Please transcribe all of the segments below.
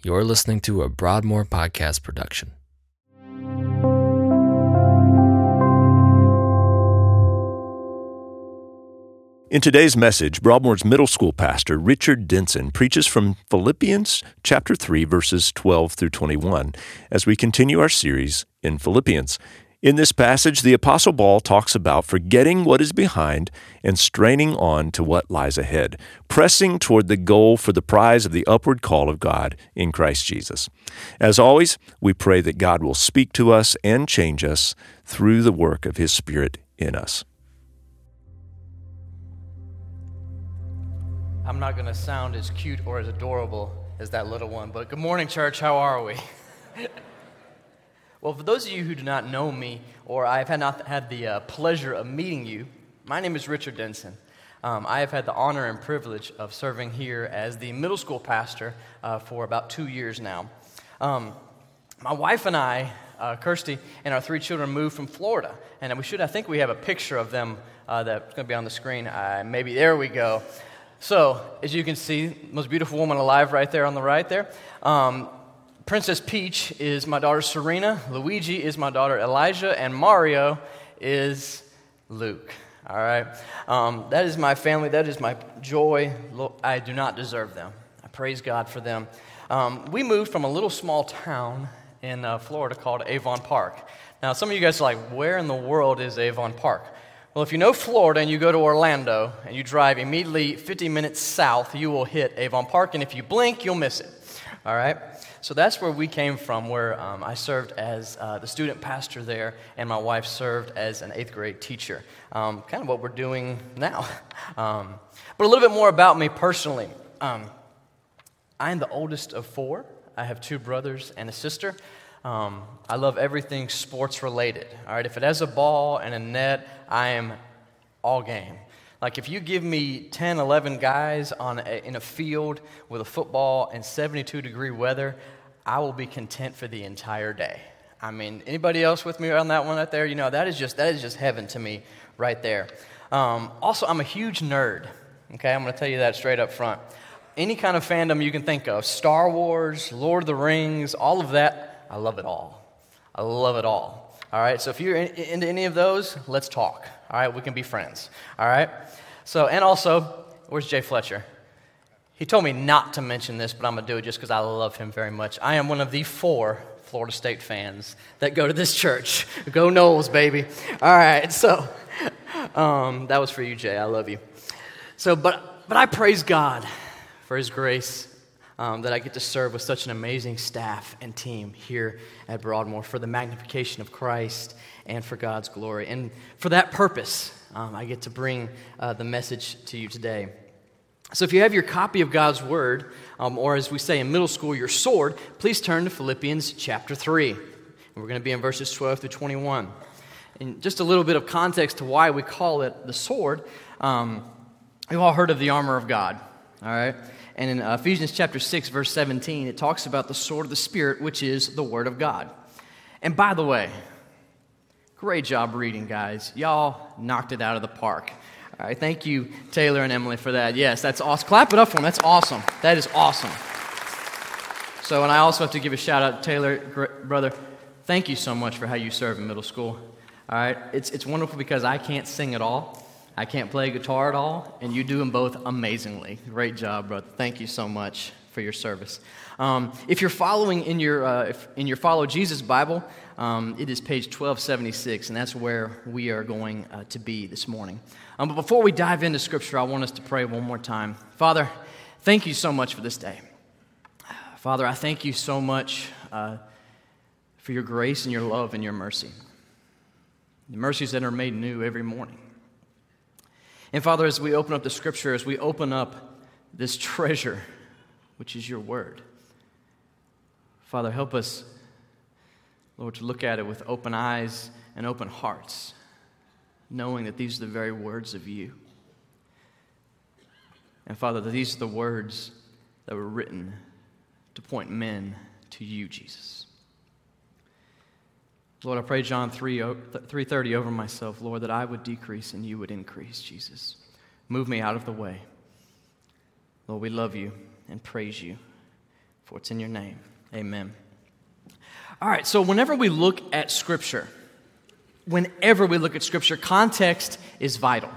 You're listening to a Broadmoor podcast production. In today's message, Broadmoor's middle school pastor, Richard Denson, preaches from Philippians chapter 3, verses 12 through 21, as we continue our series in Philippians. In this passage, the Apostle Paul talks about forgetting what is behind and straining on to what lies ahead, pressing toward the goal for the prize of the upward call of God in Christ Jesus. As always, we pray that God will speak to us and change us through the work of His Spirit in us. I'm not going to sound as cute or as adorable as that little one, but good morning, church. How are we? well, for those of you who do not know me, or I have not had the uh, pleasure of meeting you, my name is Richard Denson. Um, I have had the honor and privilege of serving here as the middle school pastor uh, for about two years now. Um, my wife and I, uh, Kirsty, and our three children moved from Florida, and we should, I think we have a picture of them uh, that's going to be on the screen. Maybe there we go. So, as you can see, most beautiful woman alive right there on the right there. Um, Princess Peach is my daughter Serena. Luigi is my daughter Elijah. And Mario is Luke. All right? Um, that is my family. That is my joy. I do not deserve them. I praise God for them. Um, we moved from a little small town in uh, Florida called Avon Park. Now, some of you guys are like, where in the world is Avon Park? Well, if you know Florida and you go to Orlando and you drive immediately 50 minutes south, you will hit Avon Park, and if you blink, you'll miss it. All right? So that's where we came from, where um, I served as uh, the student pastor there, and my wife served as an eighth grade teacher. Um, kind of what we're doing now. Um, but a little bit more about me personally. Um, I'm the oldest of four. I have two brothers and a sister. Um, I love everything sports related. All right, if it has a ball and a net, I am all game. Like if you give me 10, 11 guys on a, in a field with a football and 72 degree weather, I will be content for the entire day. I mean, anybody else with me on that one right there? You know, that is just that is just heaven to me right there. Um, also, I'm a huge nerd. Okay, I'm going to tell you that straight up front. Any kind of fandom you can think of, Star Wars, Lord of the Rings, all of that, I love it all. I love it all. All right, so if you're in, into any of those, let's talk. All right, we can be friends. All right? So, and also, where's Jay Fletcher? He told me not to mention this, but I'm going to do it just because I love him very much. I am one of the four Florida State fans that go to this church. Go Noles, baby. All right, so um, that was for you, Jay. I love you. So, but, but I praise God for his grace um, that I get to serve with such an amazing staff and team here at Broadmoor for the magnification of Christ and for God's glory. And for that purpose, um, I get to bring uh, the message to you today. So, if you have your copy of God's Word, um, or as we say in middle school, your sword, please turn to Philippians chapter 3. And we're going to be in verses 12 through 21. And just a little bit of context to why we call it the sword. Um, we've all heard of the armor of God, all right? And in uh, Ephesians chapter 6, verse 17, it talks about the sword of the Spirit, which is the Word of God. And by the way, great job reading, guys. Y'all knocked it out of the park. All right, thank you, Taylor and Emily, for that. Yes, that's awesome. Clap it up for them. That's awesome. That is awesome. So, and I also have to give a shout out, Taylor, brother. Thank you so much for how you serve in middle school. All right, it's, it's wonderful because I can't sing at all. I can't play guitar at all, and you do them both amazingly. Great job, brother. Thank you so much for your service. Um, if you're following in your, uh, in your Follow Jesus Bible, um, it is page 1276, and that's where we are going uh, to be this morning. Um, but before we dive into Scripture, I want us to pray one more time. Father, thank you so much for this day. Father, I thank you so much uh, for your grace and your love and your mercy. The mercies that are made new every morning. And Father, as we open up the scripture, as we open up this treasure, which is your word, Father, help us, Lord, to look at it with open eyes and open hearts, knowing that these are the very words of you. And Father, that these are the words that were written to point men to you, Jesus. Lord, I pray John 3, 3.30 over myself, Lord, that I would decrease and you would increase, Jesus. Move me out of the way. Lord, we love you and praise you for it's in your name. Amen. All right, so whenever we look at Scripture, whenever we look at Scripture, context is vital.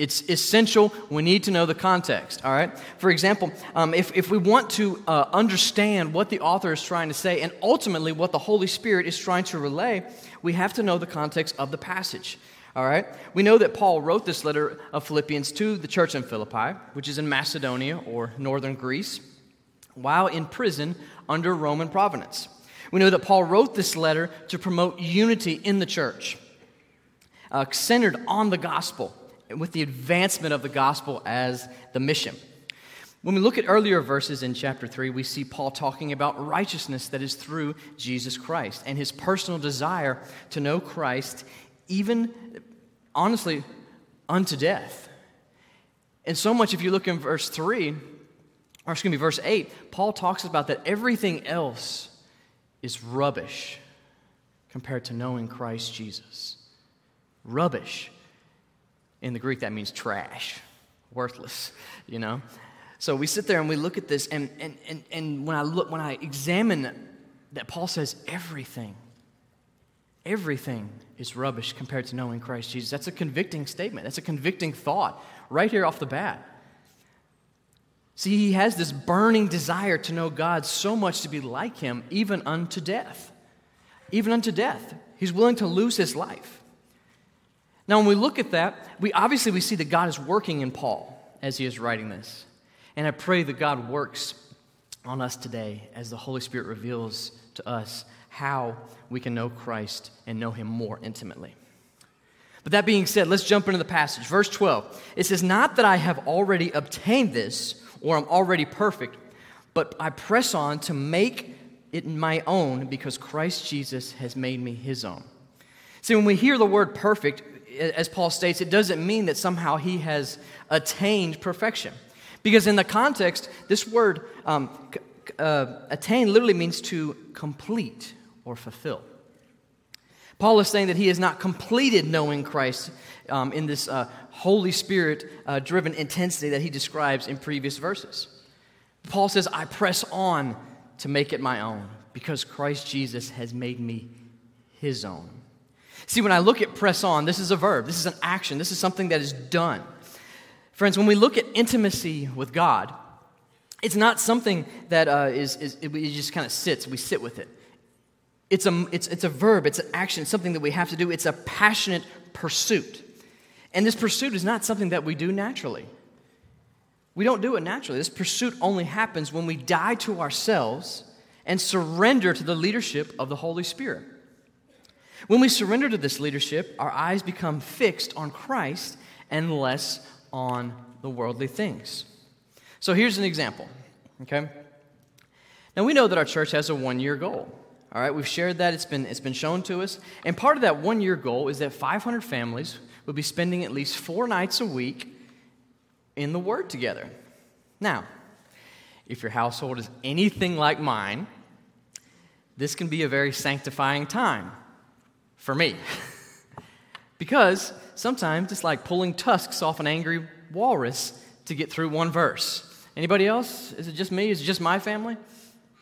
It's essential. We need to know the context, all right? For example, um, if, if we want to uh, understand what the author is trying to say and ultimately what the Holy Spirit is trying to relay, we have to know the context of the passage, all right? We know that Paul wrote this letter of Philippians to the church in Philippi, which is in Macedonia or northern Greece, while in prison under Roman providence. We know that Paul wrote this letter to promote unity in the church, uh, centered on the gospel with the advancement of the gospel as the mission. When we look at earlier verses in chapter 3, we see Paul talking about righteousness that is through Jesus Christ and his personal desire to know Christ, even honestly, unto death. And so much, if you look in verse 3, or excuse me, verse 8, Paul talks about that everything else is rubbish compared to knowing Christ Jesus. Rubbish. In the Greek, that means trash, worthless, you know? So we sit there and we look at this, and, and, and, and when I look, when I examine that Paul says everything, everything is rubbish compared to knowing Christ Jesus. That's a convicting statement. That's a convicting thought right here off the bat. See, he has this burning desire to know God so much to be like him, even unto death. Even unto death. He's willing to lose his life. Now, when we look at that, we obviously we see that God is working in Paul as he is writing this. And I pray that God works on us today as the Holy Spirit reveals to us how we can know Christ and know him more intimately. But that being said, let's jump into the passage. Verse 12. It says, Not that I have already obtained this or I'm already perfect, but I press on to make it my own because Christ Jesus has made me his own. See, when we hear the word perfect, as Paul states, it doesn't mean that somehow he has attained perfection. Because in the context, this word um, uh, attain literally means to complete or fulfill. Paul is saying that he has not completed knowing Christ um, in this uh, Holy Spirit uh, driven intensity that he describes in previous verses. Paul says, I press on to make it my own because Christ Jesus has made me his own. See, when I look at press on, this is a verb, this is an action, this is something that is done. Friends, when we look at intimacy with God, it's not something that uh, is, is it, it just kind of sits, we sit with it. It's a, it's, it's a verb, it's an action, it's something that we have to do. It's a passionate pursuit. And this pursuit is not something that we do naturally. We don't do it naturally. This pursuit only happens when we die to ourselves and surrender to the leadership of the Holy Spirit. When we surrender to this leadership, our eyes become fixed on Christ and less on the worldly things. So here's an example, okay? Now we know that our church has a one year goal. All right, we've shared that, it's been, it's been shown to us. And part of that one year goal is that 500 families will be spending at least four nights a week in the Word together. Now, if your household is anything like mine, this can be a very sanctifying time for me. because sometimes it's like pulling tusks off an angry walrus to get through one verse. Anybody else? Is it just me? Is it just my family?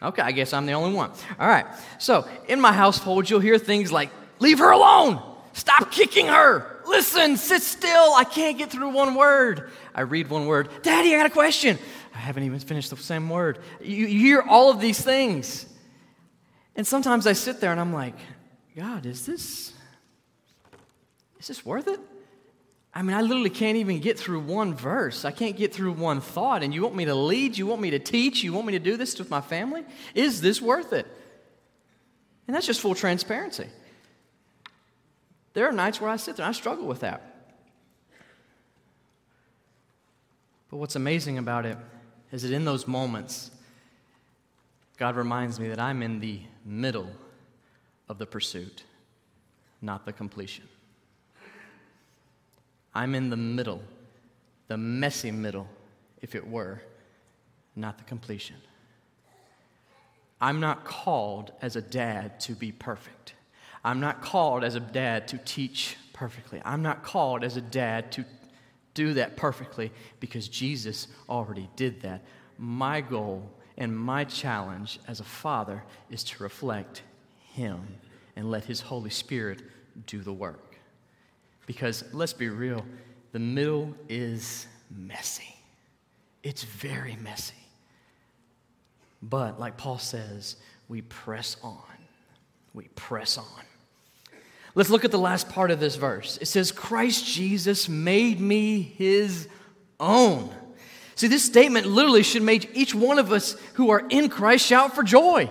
Okay, I guess I'm the only one. All right. So, in my household, you'll hear things like, Leave her alone! Stop kicking her! Listen, sit still! I can't get through one word. I read one word. Daddy, I got a question. I haven't even finished the same word. You, you hear all of these things. And sometimes I sit there and I'm like, God, is this is this worth it? I mean, I literally can't even get through one verse. I can't get through one thought. And you want me to lead? You want me to teach? You want me to do this with my family? Is this worth it? And that's just full transparency. There are nights where I sit there and I struggle with that. But what's amazing about it is that in those moments, God reminds me that I'm in the middle of the pursuit, not the completion. I'm in the middle, the messy middle, if it were, not the completion. I'm not called as a dad to be perfect. I'm not called as a dad to teach perfectly. I'm not called as a dad to do that perfectly because Jesus already did that. My goal And my challenge as a father is to reflect Him and let His Holy Spirit do the work. Because let's be real, the middle is messy. It's very messy. But like Paul says, we press on. We press on. Let's look at the last part of this verse. It says, Christ Jesus made me his own. See, this statement literally should make each one of us who are in Christ shout for joy.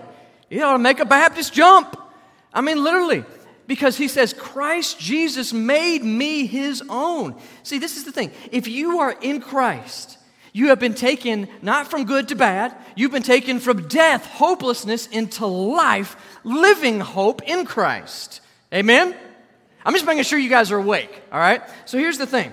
You ought to make a Baptist jump. I mean, literally, because he says, Christ Jesus made me his own. See, this is the thing. If you are in Christ, you have been taken not from good to bad, you've been taken from death, hopelessness, into life, living hope in Christ. Amen? I'm just making sure you guys are awake, all right? So here's the thing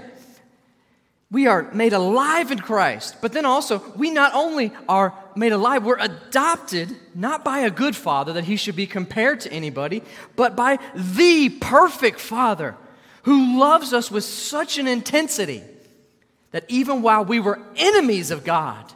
we are made alive in Christ, but then also, we not only are made alive, we're adopted not by a good father that he should be compared to anybody, but by the perfect father who loves us with such an intensity that even while we were enemies of God,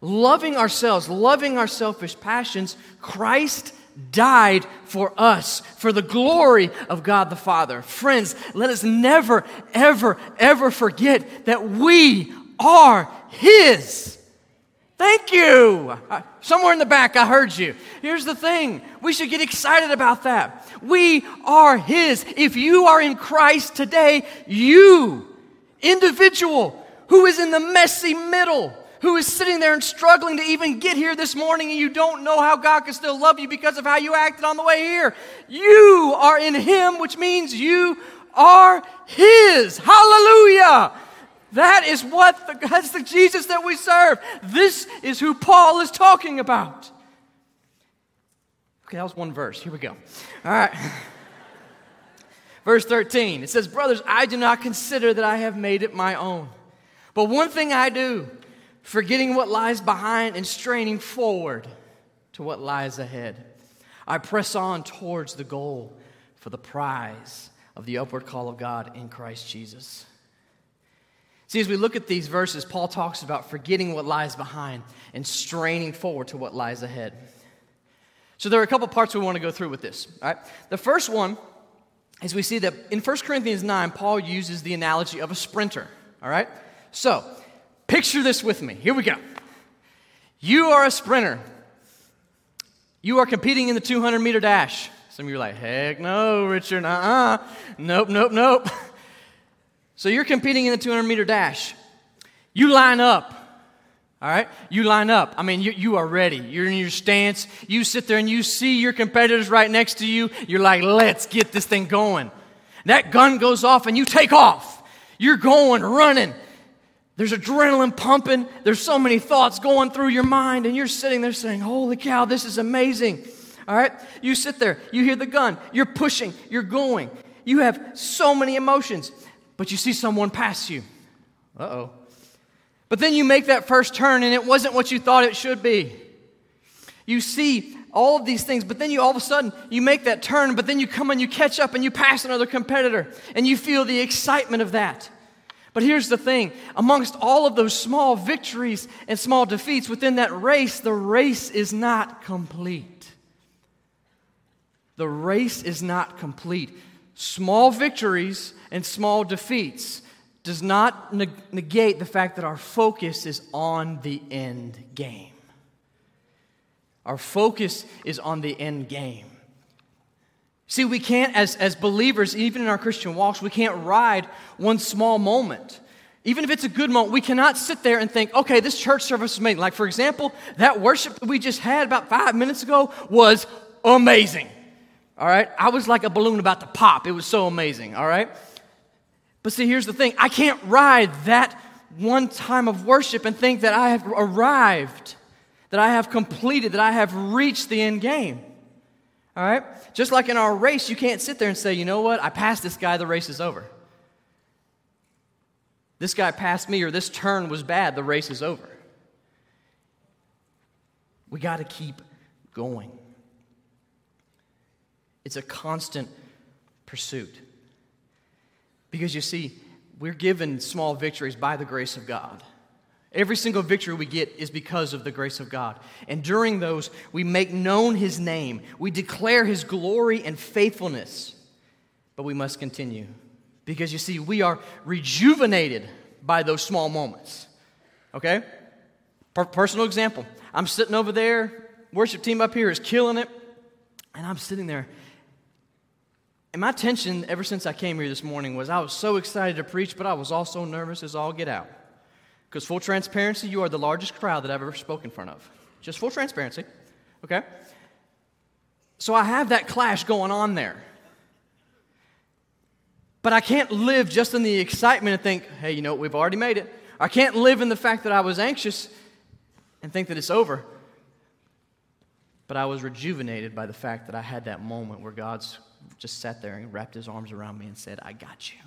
loving ourselves, loving our selfish passions, Christ died for us, for the glory of God the Father. Friends, let us never, ever, ever forget that we are His. Thank you. Somewhere in the back, I heard you. Here's the thing we should get excited about that. We are His. If you are in Christ today, you, individual, who is in the messy middle, who is sitting there and struggling to even get here this morning, and you don't know how God can still love you because of how you acted on the way here. You are in Him, which means you are His. Hallelujah! That is what the, that's the Jesus that we serve. This is who Paul is talking about. Okay, that was one verse. Here we go. All right. Verse 13, it says, Brothers, I do not consider that I have made it my own. But one thing I do, forgetting what lies behind and straining forward to what lies ahead, I press on towards the goal for the prize of the upward call of God in Christ Jesus. See, as we look at these verses, Paul talks about forgetting what lies behind and straining forward to what lies ahead. So there are a couple parts we want to go through with this. All right? The first one is we see that in 1 Corinthians 9, Paul uses the analogy of a sprinter. All right? So, picture this with me. Here we go. You are a sprinter. You are competing in the 200 meter dash. Some of you are like, heck no, Richard, uh uh Nope, nope, nope. So you're competing in the 200 meter dash. You line up. All right? You line up. I mean, you, you are ready. You're in your stance. You sit there and you see your competitors right next to you. You're like, let's get this thing going. That gun goes off and you take off. You're going, running. There's adrenaline pumping. There's so many thoughts going through your mind, and you're sitting there saying, Holy cow, this is amazing. All right? You sit there, you hear the gun, you're pushing, you're going. You have so many emotions, but you see someone pass you. Uh oh. But then you make that first turn, and it wasn't what you thought it should be. You see all of these things, but then you all of a sudden you make that turn, but then you come and you catch up and you pass another competitor, and you feel the excitement of that. But here's the thing amongst all of those small victories and small defeats within that race, the race is not complete. The race is not complete. Small victories and small defeats does not negate the fact that our focus is on the end game. Our focus is on the end game. See, we can't, as, as believers, even in our Christian walks, we can't ride one small moment. Even if it's a good moment, we cannot sit there and think, okay, this church service is amazing. Like, for example, that worship that we just had about five minutes ago was amazing. All right? I was like a balloon about to pop. It was so amazing. All right? But see, here's the thing I can't ride that one time of worship and think that I have arrived, that I have completed, that I have reached the end game. All right? Just like in our race, you can't sit there and say, you know what, I passed this guy, the race is over. This guy passed me, or this turn was bad, the race is over. We got to keep going. It's a constant pursuit. Because you see, we're given small victories by the grace of God. Every single victory we get is because of the grace of God. And during those, we make known His name, we declare His glory and faithfulness. But we must continue. Because you see, we are rejuvenated by those small moments. Okay? Per- personal example I'm sitting over there, worship team up here is killing it, and I'm sitting there. And my tension ever since I came here this morning was I was so excited to preach, but I was also nervous as all get out. Because, full transparency, you are the largest crowd that I've ever spoken in front of. Just full transparency, okay? So I have that clash going on there. But I can't live just in the excitement and think, hey, you know what, we've already made it. I can't live in the fact that I was anxious and think that it's over. But I was rejuvenated by the fact that I had that moment where God's just sat there and wrapped his arms around me and said, I got you.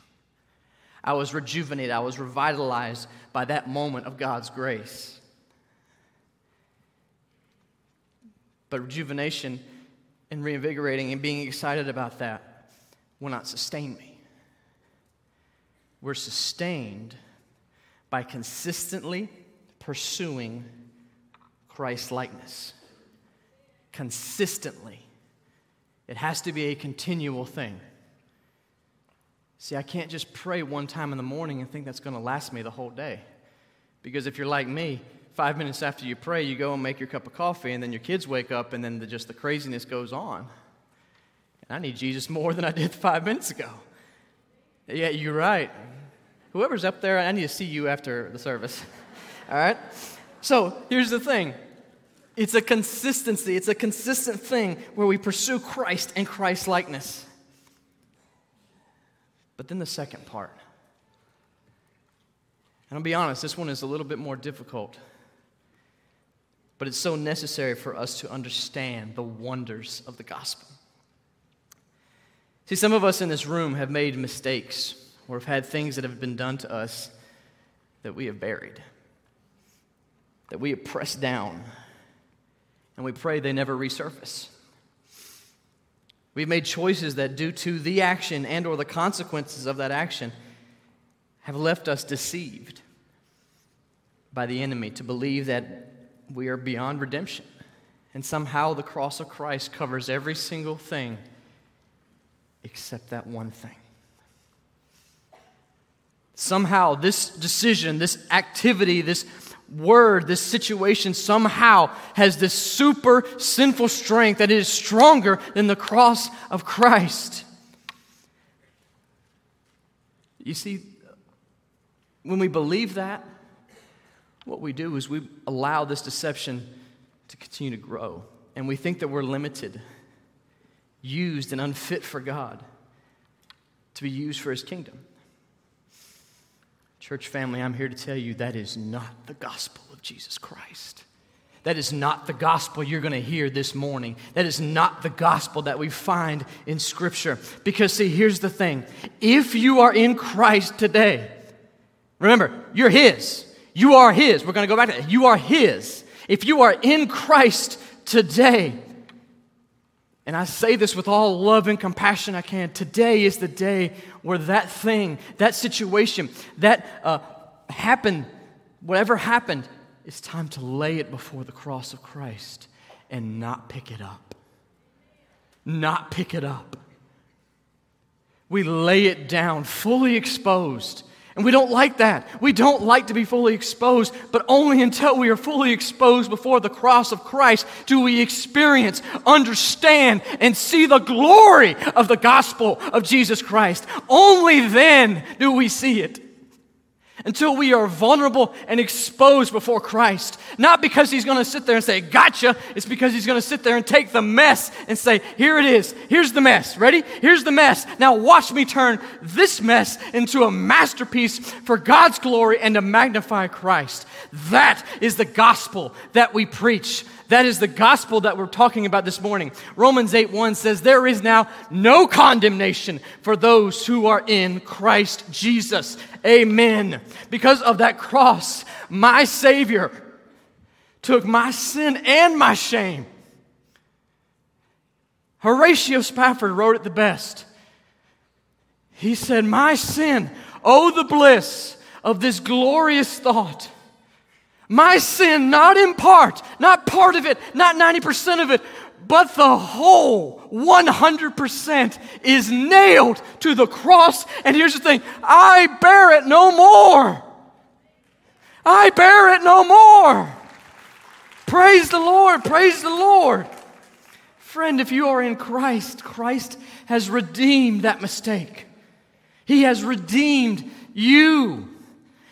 I was rejuvenated. I was revitalized by that moment of God's grace. But rejuvenation and reinvigorating and being excited about that will not sustain me. We're sustained by consistently pursuing Christ likeness. Consistently. It has to be a continual thing. See, I can't just pray one time in the morning and think that's going to last me the whole day. Because if you're like me, five minutes after you pray, you go and make your cup of coffee, and then your kids wake up, and then the, just the craziness goes on. And I need Jesus more than I did five minutes ago. Yeah, you're right. Whoever's up there, I need to see you after the service. All right? So here's the thing it's a consistency, it's a consistent thing where we pursue Christ and Christ likeness. But then the second part. And I'll be honest, this one is a little bit more difficult. But it's so necessary for us to understand the wonders of the gospel. See, some of us in this room have made mistakes or have had things that have been done to us that we have buried, that we have pressed down, and we pray they never resurface. We've made choices that due to the action and or the consequences of that action have left us deceived by the enemy to believe that we are beyond redemption. And somehow the cross of Christ covers every single thing except that one thing. Somehow, this decision, this activity, this word, this situation somehow has this super sinful strength that is stronger than the cross of Christ. You see, when we believe that, what we do is we allow this deception to continue to grow. And we think that we're limited used and unfit for God to be used for his kingdom. Church family, I'm here to tell you that is not the gospel of Jesus Christ. That is not the gospel you're going to hear this morning. That is not the gospel that we find in Scripture. Because, see, here's the thing if you are in Christ today, remember, you're His. You are His. We're going to go back to that. You are His. If you are in Christ today, and I say this with all love and compassion I can. Today is the day where that thing, that situation, that uh, happened, whatever happened, it's time to lay it before the cross of Christ and not pick it up. Not pick it up. We lay it down fully exposed and we don't like that. We don't like to be fully exposed, but only until we are fully exposed before the cross of Christ do we experience, understand, and see the glory of the gospel of Jesus Christ. Only then do we see it until we are vulnerable and exposed before Christ. Not because he's going to sit there and say, Gotcha. It's because he's going to sit there and take the mess and say, Here it is. Here's the mess. Ready? Here's the mess. Now watch me turn this mess into a masterpiece for God's glory and to magnify Christ. That is the gospel that we preach. That is the gospel that we're talking about this morning. Romans 8 1 says, There is now no condemnation for those who are in Christ Jesus. Amen. Because of that cross, my Savior took my sin and my shame. Horatio Spafford wrote it the best. He said, My sin, oh, the bliss of this glorious thought My sin, not in part, not part of it, not 90% of it, but the whole 100% is nailed to the cross. And here's the thing I bear it no more. I bear it no more. Praise the Lord, praise the Lord. Friend, if you are in Christ, Christ has redeemed that mistake. He has redeemed you.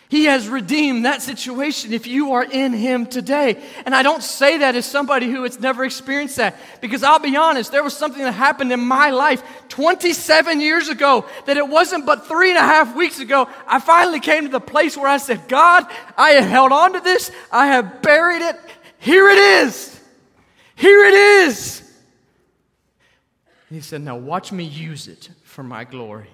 He has redeemed that situation if you are in Him today. And I don't say that as somebody who has never experienced that because I'll be honest, there was something that happened in my life 27 years ago that it wasn't but three and a half weeks ago. I finally came to the place where I said, God, I have held on to this, I have buried it. Here it is. Here it is. he said, Now watch me use it for my glory.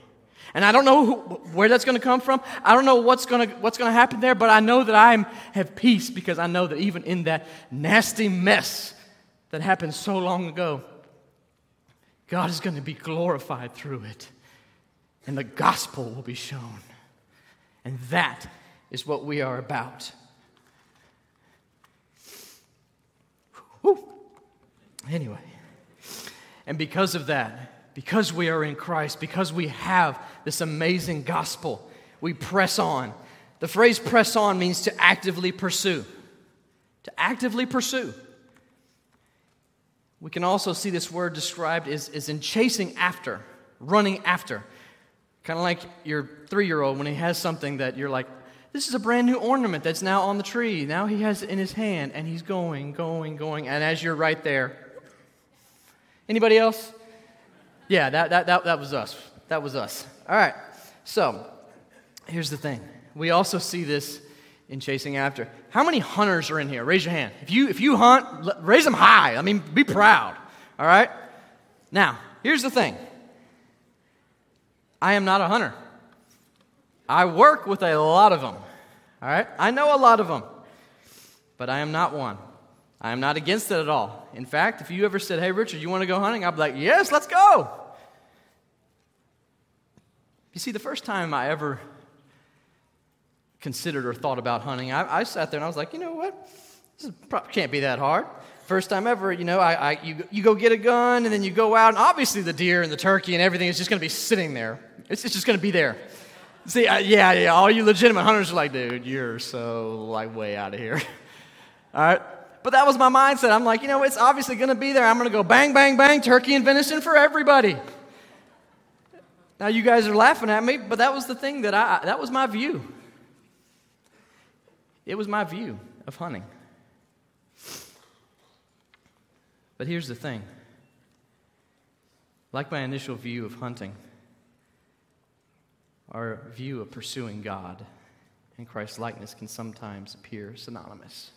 And I don't know who, where that's going to come from. I don't know what's going to, what's going to happen there, but I know that I have peace because I know that even in that nasty mess that happened so long ago, God is going to be glorified through it. And the gospel will be shown. And that is what we are about. Whew. Anyway, and because of that, because we are in Christ, because we have this amazing gospel, we press on. The phrase press on means to actively pursue. To actively pursue. We can also see this word described as, as in chasing after, running after. Kind of like your three year old when he has something that you're like, this is a brand new ornament that's now on the tree. Now he has it in his hand and he's going, going, going. And as you're right there, anybody else? Yeah, that, that, that, that was us. That was us. All right. So, here's the thing. We also see this in chasing after. How many hunters are in here? Raise your hand. If you, if you hunt, raise them high. I mean, be proud. All right? Now, here's the thing I am not a hunter. I work with a lot of them. All right? I know a lot of them. But I am not one. I am not against it at all. In fact, if you ever said, Hey, Richard, you want to go hunting? I'd be like, Yes, let's go. You see, the first time I ever considered or thought about hunting, I, I sat there and I was like, You know what? This probably, can't be that hard. First time ever, you know, I, I, you, you go get a gun and then you go out, and obviously the deer and the turkey and everything is just going to be sitting there. It's, it's just going to be there. See, uh, yeah, yeah, all you legitimate hunters are like, dude, you're so, like, way out of here. all right? But that was my mindset. I'm like, you know, it's obviously going to be there. I'm going to go bang, bang, bang, turkey and venison for everybody. Now you guys are laughing at me, but that was the thing that I that was my view. It was my view of hunting. But here's the thing. Like my initial view of hunting, our view of pursuing God and Christ's likeness can sometimes appear synonymous.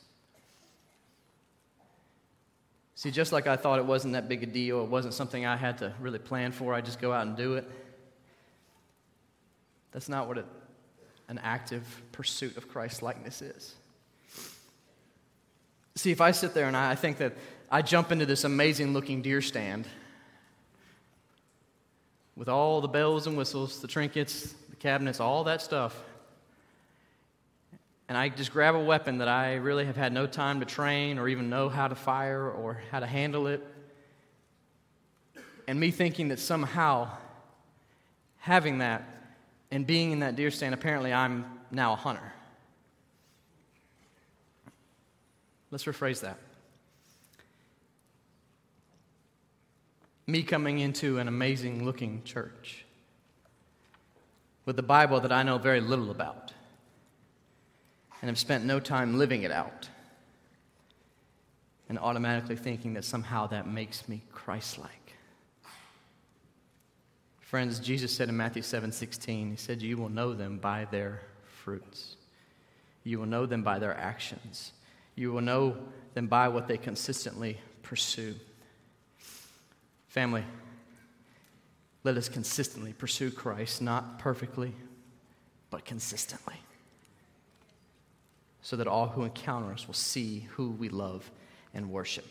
See, just like I thought it wasn't that big a deal, it wasn't something I had to really plan for, I just go out and do it. That's not what an active pursuit of Christ likeness is. See, if I sit there and I, I think that I jump into this amazing looking deer stand with all the bells and whistles, the trinkets, the cabinets, all that stuff, and I just grab a weapon that I really have had no time to train or even know how to fire or how to handle it, and me thinking that somehow having that and being in that deer stand, apparently I'm now a hunter. Let's rephrase that. Me coming into an amazing looking church with the Bible that I know very little about and have spent no time living it out, and automatically thinking that somehow that makes me Christ like. Friends, Jesus said in Matthew 7 16, He said, You will know them by their fruits. You will know them by their actions. You will know them by what they consistently pursue. Family, let us consistently pursue Christ, not perfectly, but consistently so that all who encounter us will see who we love and worship.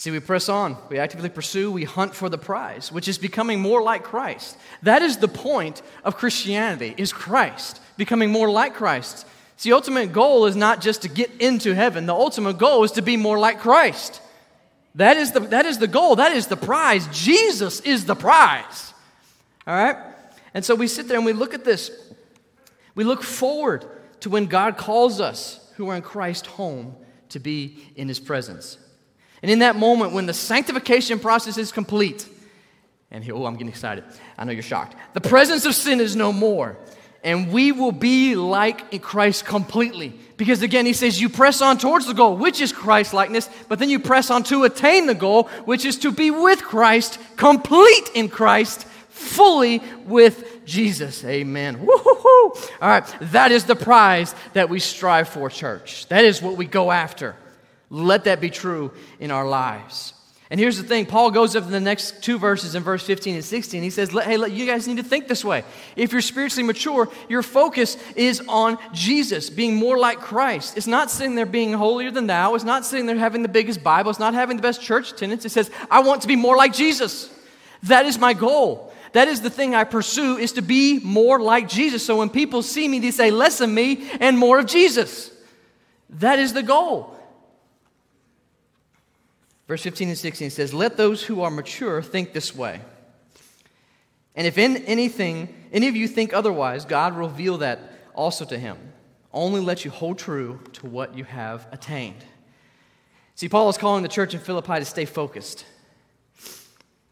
See, we press on, we actively pursue, we hunt for the prize, which is becoming more like Christ. That is the point of Christianity, is Christ, becoming more like Christ. See, the ultimate goal is not just to get into heaven, the ultimate goal is to be more like Christ. That is the, that is the goal, that is the prize. Jesus is the prize. All right? And so we sit there and we look at this. We look forward to when God calls us who are in Christ home to be in his presence. And in that moment, when the sanctification process is complete, and here, oh, I'm getting excited. I know you're shocked. The presence of sin is no more. And we will be like Christ completely. Because again, he says, you press on towards the goal, which is Christ likeness, but then you press on to attain the goal, which is to be with Christ, complete in Christ, fully with Jesus. Amen. Woo-hoo-hoo. All right, that is the prize that we strive for, church. That is what we go after. Let that be true in our lives. And here's the thing Paul goes up in the next two verses in verse 15 and 16. He says, Hey, you guys need to think this way. If you're spiritually mature, your focus is on Jesus, being more like Christ. It's not sitting there being holier than thou. It's not sitting there having the biggest Bible. It's not having the best church attendance. It says, I want to be more like Jesus. That is my goal. That is the thing I pursue, is to be more like Jesus. So when people see me, they say less of me and more of Jesus. That is the goal. Verse 15 and 16 says, Let those who are mature think this way. And if in anything, any of you think otherwise, God will reveal that also to him. Only let you hold true to what you have attained. See, Paul is calling the church in Philippi to stay focused.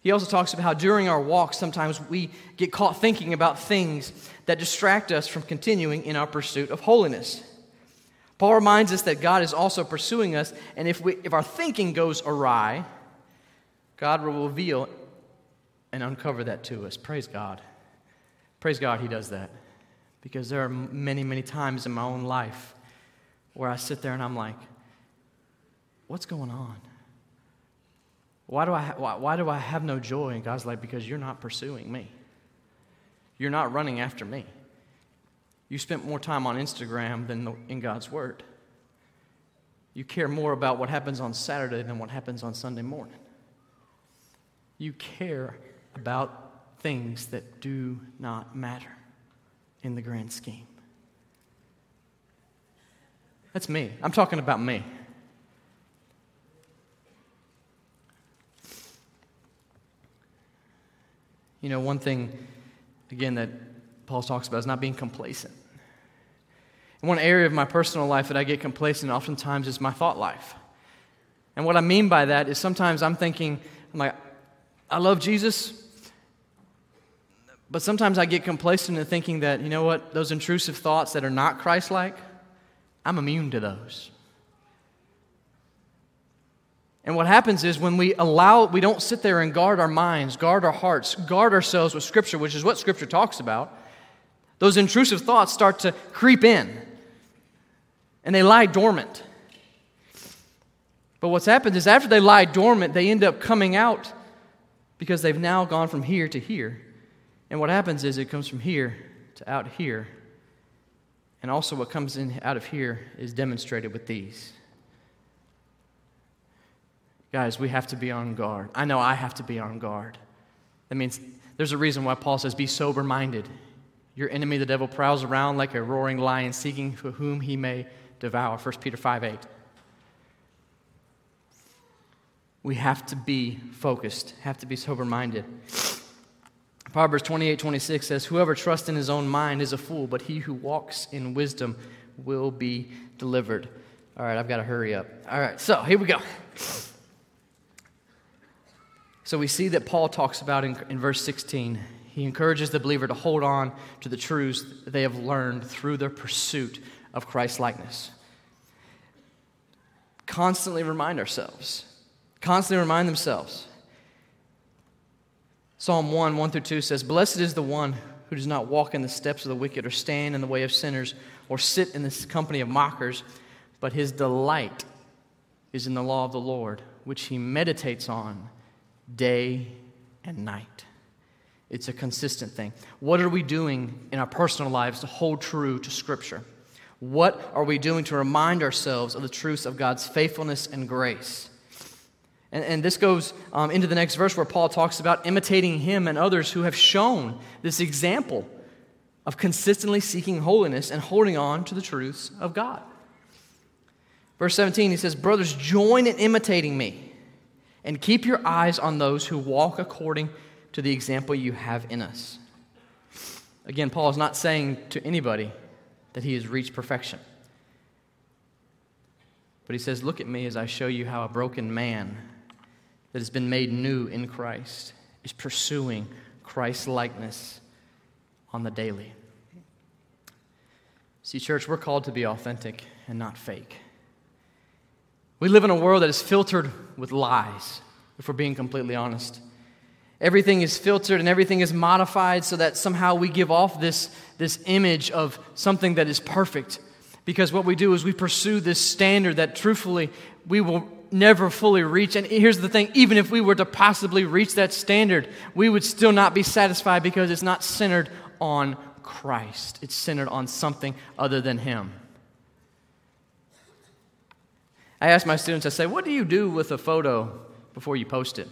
He also talks about how during our walk, sometimes we get caught thinking about things that distract us from continuing in our pursuit of holiness. Paul reminds us that God is also pursuing us, and if, we, if our thinking goes awry, God will reveal and uncover that to us. Praise God. Praise God, He does that. Because there are many, many times in my own life where I sit there and I'm like, what's going on? Why do I, ha- why, why do I have no joy? And God's like, because you're not pursuing me. You're not running after me. You spent more time on Instagram than in God's Word. You care more about what happens on Saturday than what happens on Sunday morning. You care about things that do not matter in the grand scheme. That's me. I'm talking about me. You know, one thing, again, that Paul talks about is not being complacent. One area of my personal life that I get complacent oftentimes is my thought life. And what I mean by that is sometimes I'm thinking, I'm like, I love Jesus, but sometimes I get complacent in thinking that, you know what, those intrusive thoughts that are not Christ like, I'm immune to those. And what happens is when we allow, we don't sit there and guard our minds, guard our hearts, guard ourselves with Scripture, which is what Scripture talks about, those intrusive thoughts start to creep in and they lie dormant. But what's happened is after they lie dormant, they end up coming out because they've now gone from here to here. And what happens is it comes from here to out here. And also, what comes in out of here is demonstrated with these. Guys, we have to be on guard. I know I have to be on guard. That means there's a reason why Paul says, be sober minded. Your enemy, the devil, prowls around like a roaring lion, seeking for whom he may devour. 1 Peter 5 8. We have to be focused, have to be sober minded. Proverbs 28 26 says, Whoever trusts in his own mind is a fool, but he who walks in wisdom will be delivered. All right, I've got to hurry up. All right, so here we go. So we see that Paul talks about in, in verse 16 he encourages the believer to hold on to the truths they have learned through their pursuit of Christ likeness. Constantly remind ourselves, constantly remind themselves. Psalm 1 1 through 2 says, Blessed is the one who does not walk in the steps of the wicked, or stand in the way of sinners, or sit in the company of mockers, but his delight is in the law of the Lord, which he meditates on day and night. It's a consistent thing. What are we doing in our personal lives to hold true to Scripture? What are we doing to remind ourselves of the truths of God's faithfulness and grace? And, and this goes um, into the next verse where Paul talks about imitating him and others who have shown this example of consistently seeking holiness and holding on to the truths of God. Verse 17, he says, Brothers, join in imitating me and keep your eyes on those who walk according to the example you have in us. Again, Paul is not saying to anybody that he has reached perfection. But he says, Look at me as I show you how a broken man that has been made new in Christ is pursuing Christ's likeness on the daily. See, church, we're called to be authentic and not fake. We live in a world that is filtered with lies, if we're being completely honest. Everything is filtered and everything is modified so that somehow we give off this, this image of something that is perfect. Because what we do is we pursue this standard that truthfully we will never fully reach. And here's the thing even if we were to possibly reach that standard, we would still not be satisfied because it's not centered on Christ, it's centered on something other than Him. I ask my students, I say, what do you do with a photo before you post it?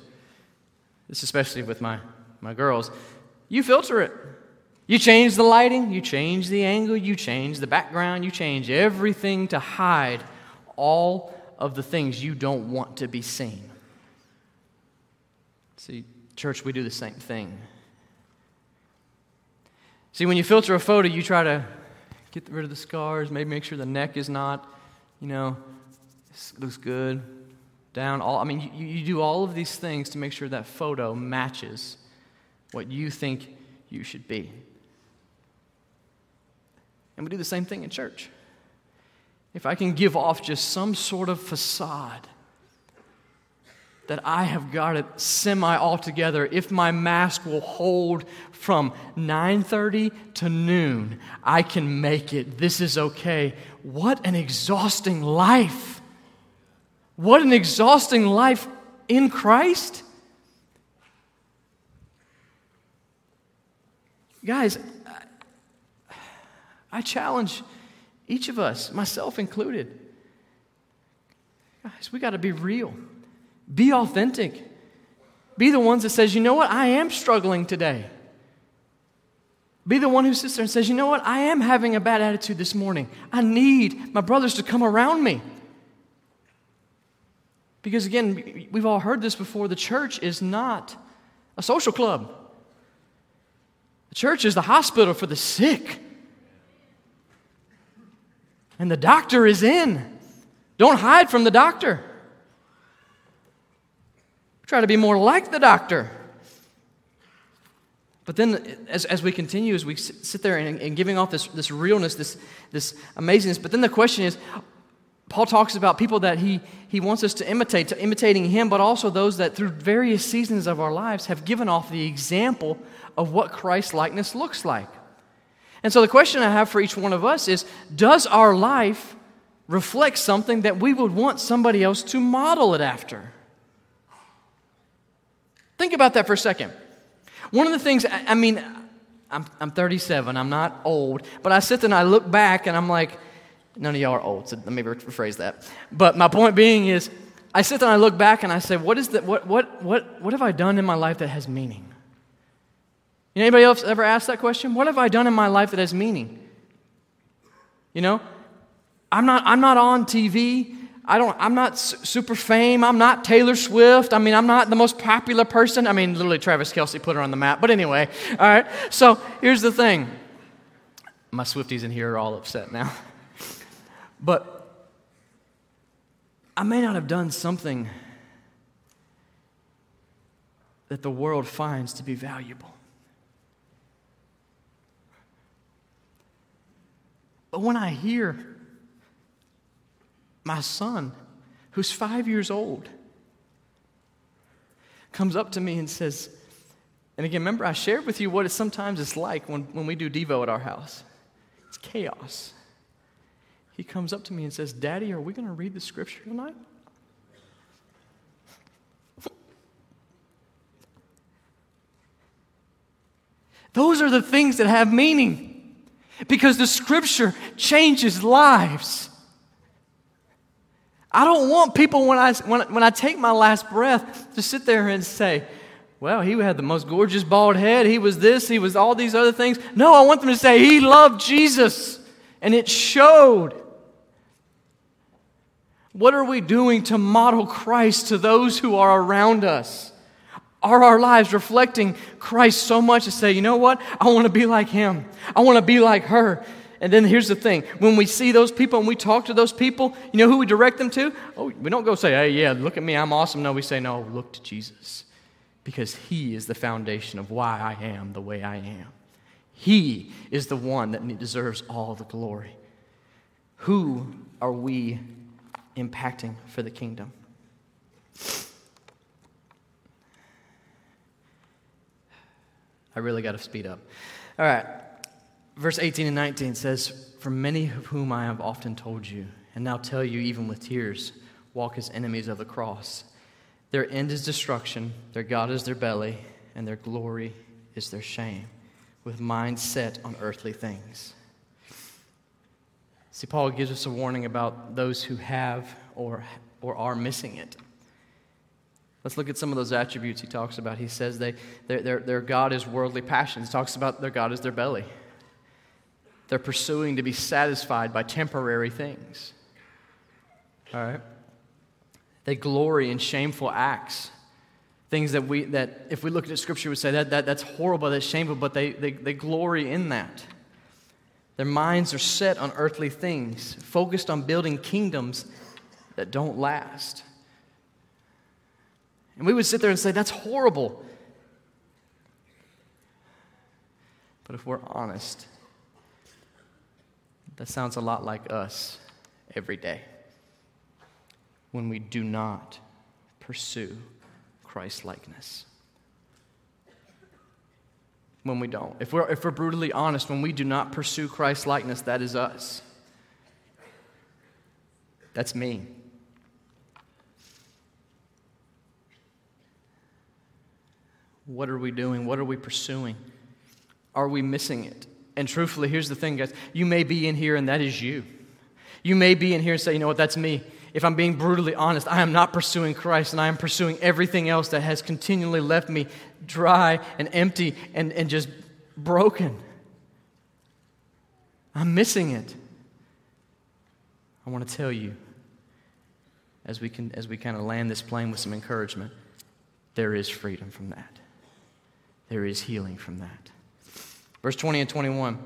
This especially with my, my girls. You filter it. You change the lighting, you change the angle, you change the background, you change everything to hide all of the things you don't want to be seen. See, church, we do the same thing. See, when you filter a photo, you try to get rid of the scars, maybe make sure the neck is not, you know, looks good. Down, all, I mean, you, you do all of these things to make sure that photo matches what you think you should be. And we do the same thing in church. If I can give off just some sort of facade that I have got it semi all together, if my mask will hold from 9:30 to noon, I can make it. This is okay. What an exhausting life. What an exhausting life in Christ. Guys, I challenge each of us, myself included. Guys, we got to be real. Be authentic. Be the ones that says, "You know what? I am struggling today." Be the one who sits there and says, "You know what? I am having a bad attitude this morning. I need my brothers to come around me." Because again, we've all heard this before the church is not a social club, the church is the hospital for the sick. And the doctor is in. Don't hide from the doctor. Try to be more like the doctor. But then, as, as we continue, as we sit there and, and giving off this, this realness, this, this amazingness, but then the question is Paul talks about people that he, he wants us to imitate, to imitating him, but also those that through various seasons of our lives have given off the example of what Christ likeness looks like. And so the question I have for each one of us is Does our life reflect something that we would want somebody else to model it after? Think about that for a second. One of the things, I mean, I'm, I'm 37, I'm not old, but I sit there and I look back and I'm like, None of y'all are old, so let me rephrase that. But my point being is, I sit there and I look back and I say, what, is the, what, what, what, what have I done in my life that has meaning? You know, anybody else ever asked that question? What have I done in my life that has meaning? You know, I'm not, I'm not on TV. I don't, I'm not super fame. I'm not Taylor Swift. I mean, I'm not the most popular person. I mean, literally, Travis Kelce put her on the map. But anyway, all right. So here's the thing. My Swifties in here are all upset now. But I may not have done something that the world finds to be valuable. But when I hear my son, who's five years old, comes up to me and says, and again, remember, I shared with you what it sometimes is like when, when we do Devo at our house. It's chaos he comes up to me and says, Daddy, are we going to read the scripture tonight? Those are the things that have meaning because the scripture changes lives. I don't want people when I, when, when I take my last breath to sit there and say, well, he had the most gorgeous bald head. He was this, he was all these other things. No, I want them to say he loved Jesus, and it showed. What are we doing to model Christ to those who are around us? Are our lives reflecting Christ so much to say, you know what? I want to be like him. I want to be like her. And then here's the thing when we see those people and we talk to those people, you know who we direct them to? Oh, we don't go say, hey, yeah, look at me, I'm awesome. No, we say, no, look to Jesus because he is the foundation of why I am the way I am. He is the one that deserves all the glory. Who are we impacting for the kingdom. I really got to speed up. All right. Verse 18 and 19 says, For many of whom I have often told you, and now tell you even with tears, walk as enemies of the cross. Their end is destruction, their God is their belly, and their glory is their shame, with minds set on earthly things. See, Paul gives us a warning about those who have or, or are missing it. Let's look at some of those attributes he talks about. He says they, their, their, their God is worldly passions. He talks about their God is their belly. They're pursuing to be satisfied by temporary things. All right? They glory in shameful acts. Things that we that if we looked at scripture would say that, that that's horrible, that's shameful, but they, they, they glory in that. Their minds are set on earthly things, focused on building kingdoms that don't last. And we would sit there and say, that's horrible. But if we're honest, that sounds a lot like us every day when we do not pursue Christ likeness when we don't. If we're, if we're brutally honest, when we do not pursue Christ likeness, that is us. That's me. What are we doing? What are we pursuing? Are we missing it? And truthfully, here's the thing, guys. You may be in here and that is you. You may be in here and say, you know what, that's me if I'm being brutally honest, I am not pursuing Christ and I am pursuing everything else that has continually left me dry and empty and, and just broken. I'm missing it. I want to tell you, as we, can, as we kind of land this plane with some encouragement, there is freedom from that. There is healing from that. Verse 20 and 21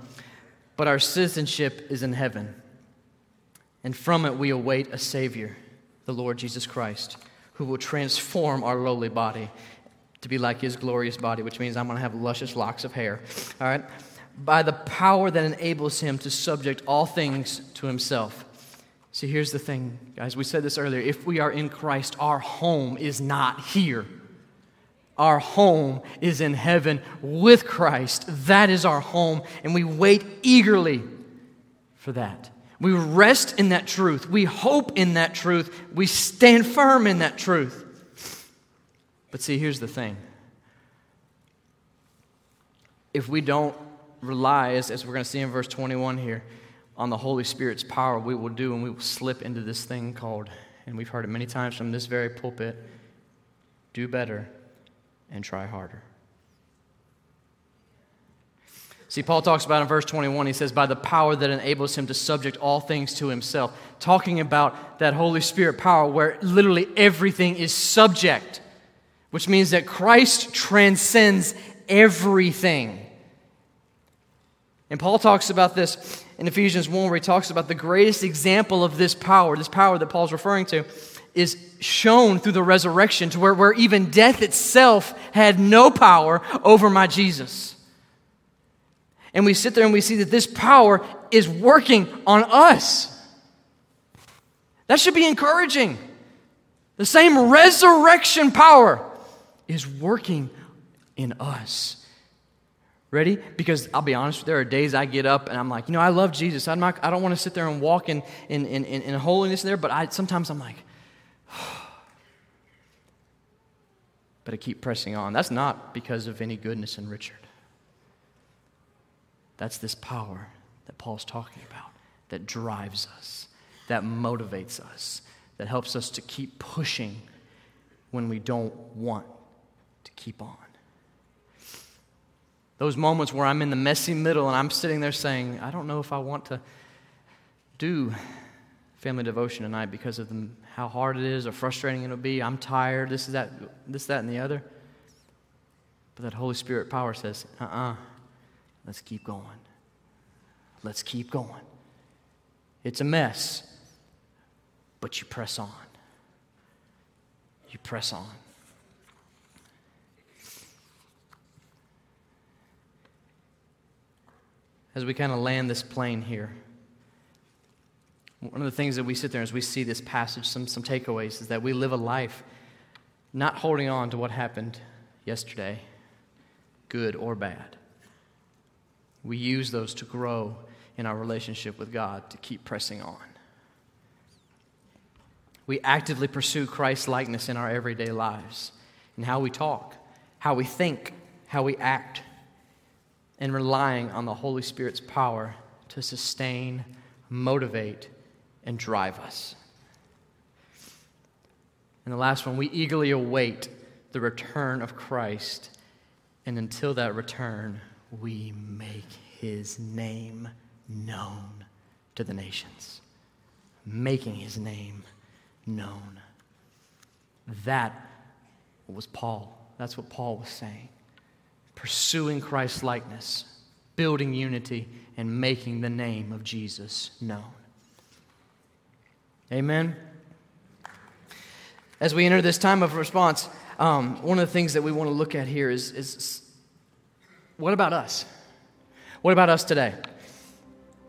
But our citizenship is in heaven and from it we await a Savior, the Lord Jesus Christ, who will transform our lowly body to be like his glorious body, which means I'm going to have luscious locks of hair. All right? By the power that enables him to subject all things to himself. See, here's the thing, guys. We said this earlier. If we are in Christ, our home is not here. Our home is in heaven with Christ. That is our home, and we wait eagerly for that. We rest in that truth. We hope in that truth. We stand firm in that truth. But see, here's the thing. If we don't rely, as, as we're going to see in verse 21 here, on the Holy Spirit's power, we will do and we will slip into this thing called, and we've heard it many times from this very pulpit do better and try harder. See, Paul talks about in verse 21, he says, by the power that enables him to subject all things to himself. Talking about that Holy Spirit power where literally everything is subject, which means that Christ transcends everything. And Paul talks about this in Ephesians 1, where he talks about the greatest example of this power, this power that Paul's referring to, is shown through the resurrection, to where, where even death itself had no power over my Jesus. And we sit there and we see that this power is working on us. That should be encouraging. The same resurrection power is working in us. Ready? Because I'll be honest, there are days I get up and I'm like, you know, I love Jesus. I'm not, I don't want to sit there and walk in, in, in, in holiness there, but I, sometimes I'm like, but I keep pressing on. That's not because of any goodness in Richard. That's this power that Paul's talking about that drives us, that motivates us, that helps us to keep pushing when we don't want to keep on. Those moments where I'm in the messy middle and I'm sitting there saying, I don't know if I want to do family devotion tonight because of the, how hard it is or frustrating it'll be. I'm tired, this is that, this, that, and the other. But that Holy Spirit power says, uh uh-uh, uh, let's keep going. Let's keep going. It's a mess, but you press on. You press on. as we kind of land this plane here, one of the things that we sit there as we see this passage, some, some takeaways, is that we live a life not holding on to what happened yesterday, good or bad. We use those to grow in our relationship with God, to keep pressing on. We actively pursue Christ's likeness in our everyday lives, in how we talk, how we think, how we act and relying on the Holy Spirit's power to sustain, motivate, and drive us. And the last one, we eagerly await the return of Christ. And until that return, we make his name known to the nations. Making his name known. That was Paul. That's what Paul was saying pursuing Christ's likeness, building unity, and making the name of Jesus known. Amen. As we enter this time of response, um, one of the things that we want to look at here is, is what about us? What about us today?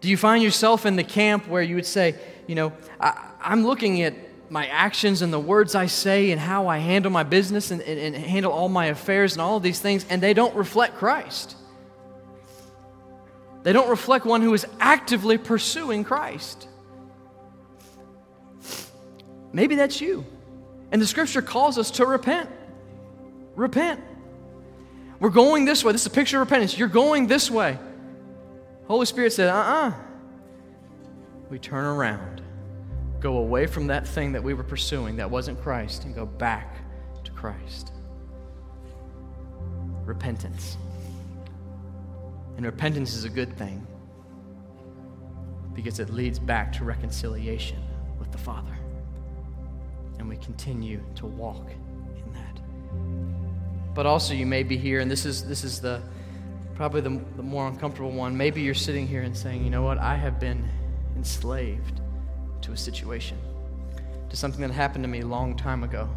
Do you find yourself in the camp where you would say, you know, I, I'm looking at my actions and the words I say and how I handle my business and, and, and handle all my affairs and all of these things, and they don't reflect Christ. They don't reflect one who is actively pursuing Christ. Maybe that's you. And the scripture calls us to repent. Repent. We're going this way. This is a picture of repentance. You're going this way. Holy Spirit said, uh uh-uh. uh We turn around go away from that thing that we were pursuing that wasn't Christ and go back to Christ. Repentance. And repentance is a good thing because it leads back to reconciliation with the Father. And we continue to walk in that. But also, you may be here, and this is, this is the probably the, the more uncomfortable one. Maybe you're sitting here and saying, you know what, I have been enslaved to a situation, to something that happened to me a long time ago,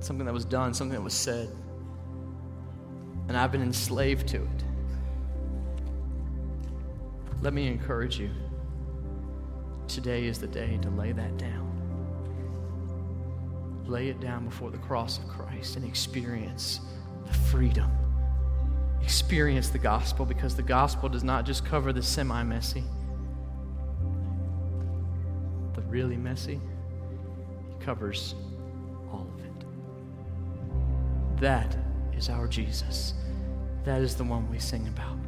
something that was done, something that was said, and I've been enslaved to it. Let me encourage you. Today is the day to lay that down. Lay it down before the cross of Christ and experience the freedom. Experience the gospel because the gospel does not just cover the semi messy the really messy, It covers all of it. That is our Jesus. That is the one we sing about.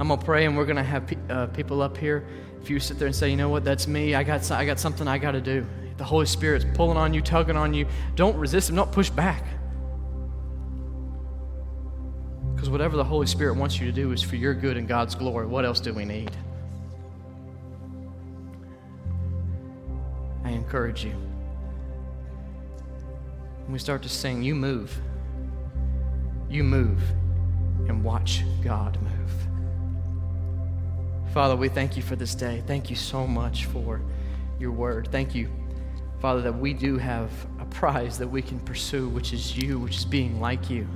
I'm going to pray, and we're going to have pe- uh, people up here. If you sit there and say, you know what, that's me, I got, I got something I got to do. The Holy Spirit's pulling on you, tugging on you. Don't resist Him, don't push back. Because whatever the Holy Spirit wants you to do is for your good and God's glory. What else do we need? I encourage you. When we start to sing, you move. You move and watch God move. Father, we thank you for this day. Thank you so much for your word. Thank you, Father, that we do have a prize that we can pursue, which is you, which is being like you.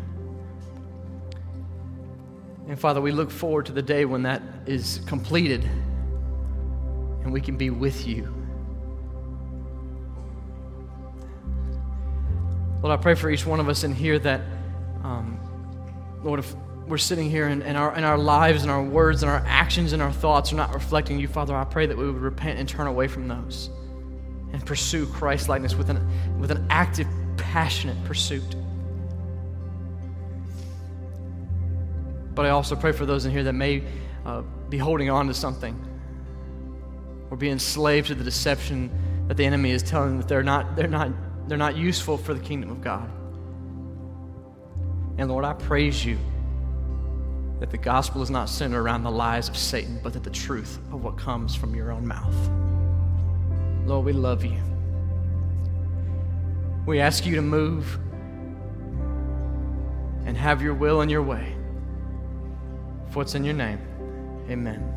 And Father, we look forward to the day when that is completed and we can be with you. Lord, I pray for each one of us in here that, um, Lord, if we're sitting here and, and, our, and our lives and our words and our actions and our thoughts are not reflecting you, Father, I pray that we would repent and turn away from those and pursue Christ likeness with an, with an active, passionate pursuit. But I also pray for those in here that may uh, be holding on to something or be enslaved to the deception that the enemy is telling them that they're not, they're not they're not useful for the kingdom of God. And Lord, I praise you that the gospel is not centered around the lies of Satan, but that the truth of what comes from your own mouth. Lord, we love you. We ask you to move and have your will and your way. For it's in your name. Amen.